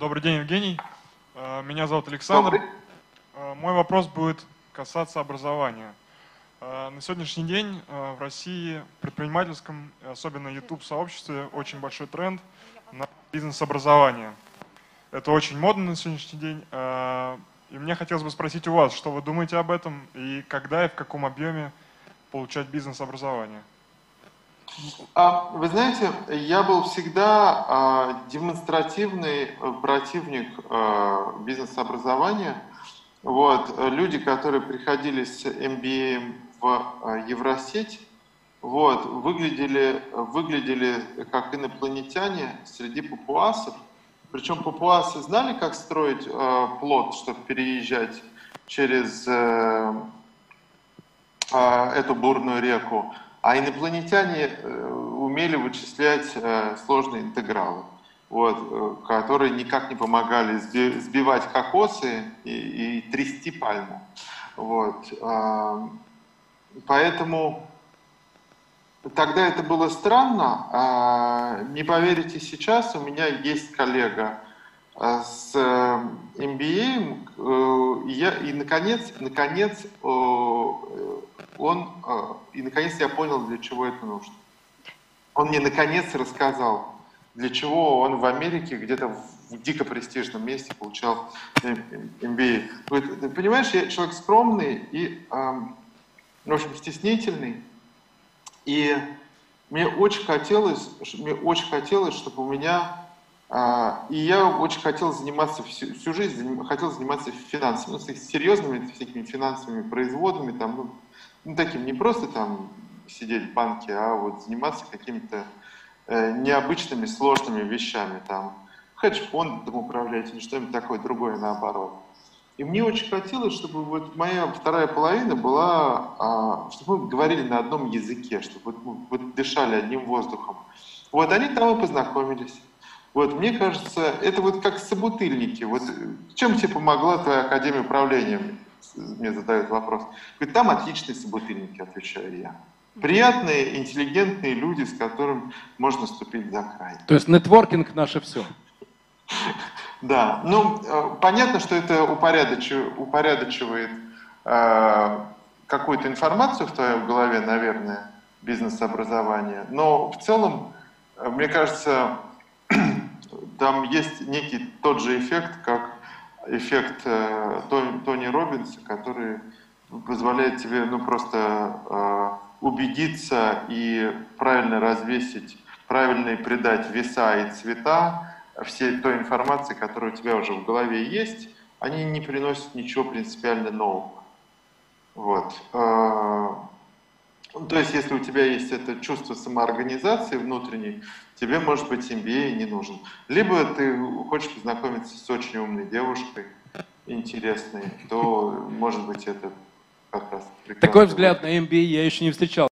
Добрый день, Евгений. Э, Меня зовут Александр. Добрый. Э, Мой вопрос будет касаться образования. Э, На сегодняшний день в России в предпринимательском, особенно YouTube-сообществе, очень большой тренд на бизнес-образование. Это очень модно на сегодняшний день. И мне хотелось бы спросить у вас, что вы думаете об этом и когда и в каком объеме получать бизнес-образование? А, Вы знаете, я был всегда а, демонстративный э, противник а, бизнес-образования. Вот, э, люди, которые приходили с MBA в а, Евросеть, вот, выглядели, выглядели как инопланетяне среди папуасов. Причем папуасы знали, как строить э, плод, чтобы переезжать через э, а, эту бурную реку, а инопланетяне э, умели вычислять э, сложные интегралы, вот, э, которые никак не помогали сби- сбивать кокосы и, и трясти пальму. Вот. Поэтому тогда это было странно. а Не поверите, сейчас у меня есть коллега с MBA, и, я, и наконец, наконец, он, э, и наконец я понял, для чего это нужно. Он мне наконец рассказал, для чего он в Америке где-то в дико престижном месте получал э, MBA. Говорит, ты понимаешь, я человек скромный и, эм, в общем, стеснительный, и мне очень хотелось, мне очень хотелось, чтобы у меня а, и я очень хотел заниматься всю, всю жизнь, хотел заниматься финансами, ну, серьезными всякими финансовыми производами, там, ну, ну, таким, не просто там сидеть в банке, а вот заниматься какими-то э, необычными, сложными вещами, там, хедж-фондом управлять или что-нибудь такое другое наоборот. И мне очень хотелось, чтобы вот моя вторая половина была, а, чтобы мы говорили на одном языке, чтобы вот мы вот дышали одним воздухом. Вот они там и познакомились. Вот, мне кажется, это вот как собутыльники. Вот чем тебе помогла твоя академия управления? Мне задают вопрос. Говорит, там отличные собутыльники, отвечаю я. Приятные, интеллигентные люди, с которым можно ступить за край. То есть нетворкинг наше все. Да, ну, э, понятно, что это упорядочивает, упорядочивает э, какую-то информацию в твоей голове, наверное, бизнес-образование, но в целом, э, мне кажется, там есть некий тот же эффект, как эффект э, Тони, Робинса, который позволяет тебе ну, просто э, убедиться и правильно развесить, правильно придать веса и цвета всей той информации, которая у тебя уже в голове есть, они не приносят ничего принципиально нового. Вот. То есть, если у тебя есть это чувство самоорганизации внутренней, тебе, может быть, MBA не нужен. Либо ты хочешь познакомиться с очень умной девушкой, интересной, то, может быть, это как раз прекрасно. Такой взгляд на MBA я еще не встречал.